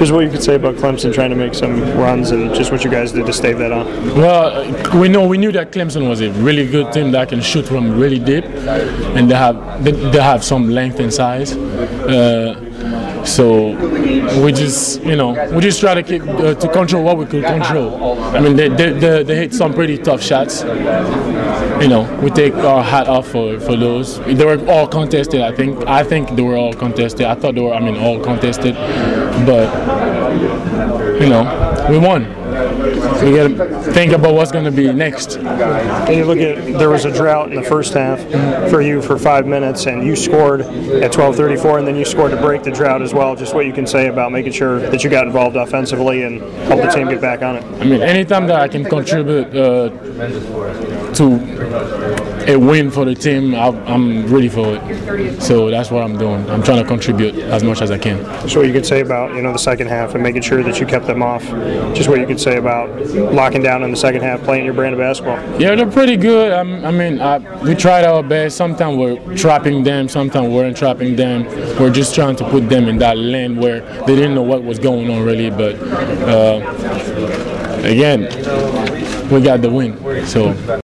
Just what you could say about Clemson trying to make some runs and just what you guys did to stave that off. Well, we know we knew that Clemson was a really good team that can shoot from really deep, and they have they, they have some length and size. Uh, so we just you know we just try to keep uh, to control what we could control. I mean they, they, they, they hit some pretty tough shots. You know we take our hat off for, for those. They were all contested. I think I think they were all contested. I thought they were I mean all contested, but you know we won. We got to think about what's going to be next. And you look at there was a drought in the first half for you for five minutes, and you scored at 12:34, and then you scored to break the drought as well. Just what you can say about making sure that you got involved offensively and help the team get back on it. I mean, anytime that I can contribute uh, to a win for the team, I, I'm ready for it. So that's what I'm doing. I'm trying to contribute as much as I can. Just what you could say about you know the second half and making sure that you kept them off. Just what you could say about locking down in the second half, playing your brand of basketball. Yeah, they're pretty good. Um, I mean, I, we tried our best. Sometimes we're trapping them, sometimes we weren't trapping them. We're just trying to put them in that lane where they didn't know what was going on really. But uh, again, we got the win. So.